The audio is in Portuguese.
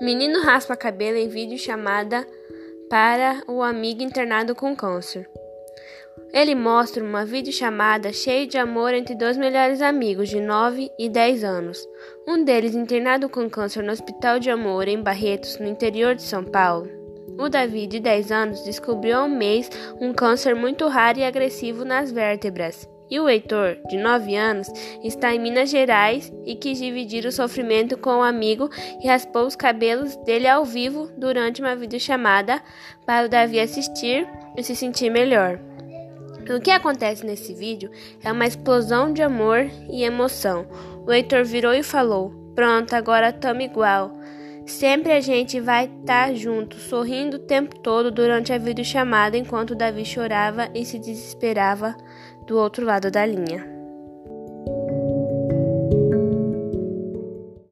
Menino raspa cabelo em vídeo chamada para o amigo internado com câncer. Ele mostra uma videochamada cheia de amor entre dois melhores amigos de 9 e 10 anos. Um deles internado com câncer no Hospital de Amor em Barretos, no interior de São Paulo. O Davi, de 10 anos, descobriu há um mês um câncer muito raro e agressivo nas vértebras. E o Heitor, de 9 anos, está em Minas Gerais e quis dividir o sofrimento com um amigo e raspou os cabelos dele ao vivo durante uma videochamada para o Davi assistir e se sentir melhor. O que acontece nesse vídeo é uma explosão de amor e emoção. O Heitor virou e falou: Pronto, agora tamo igual. Sempre a gente vai estar tá junto, sorrindo o tempo todo durante a videochamada enquanto Davi chorava e se desesperava do outro lado da linha.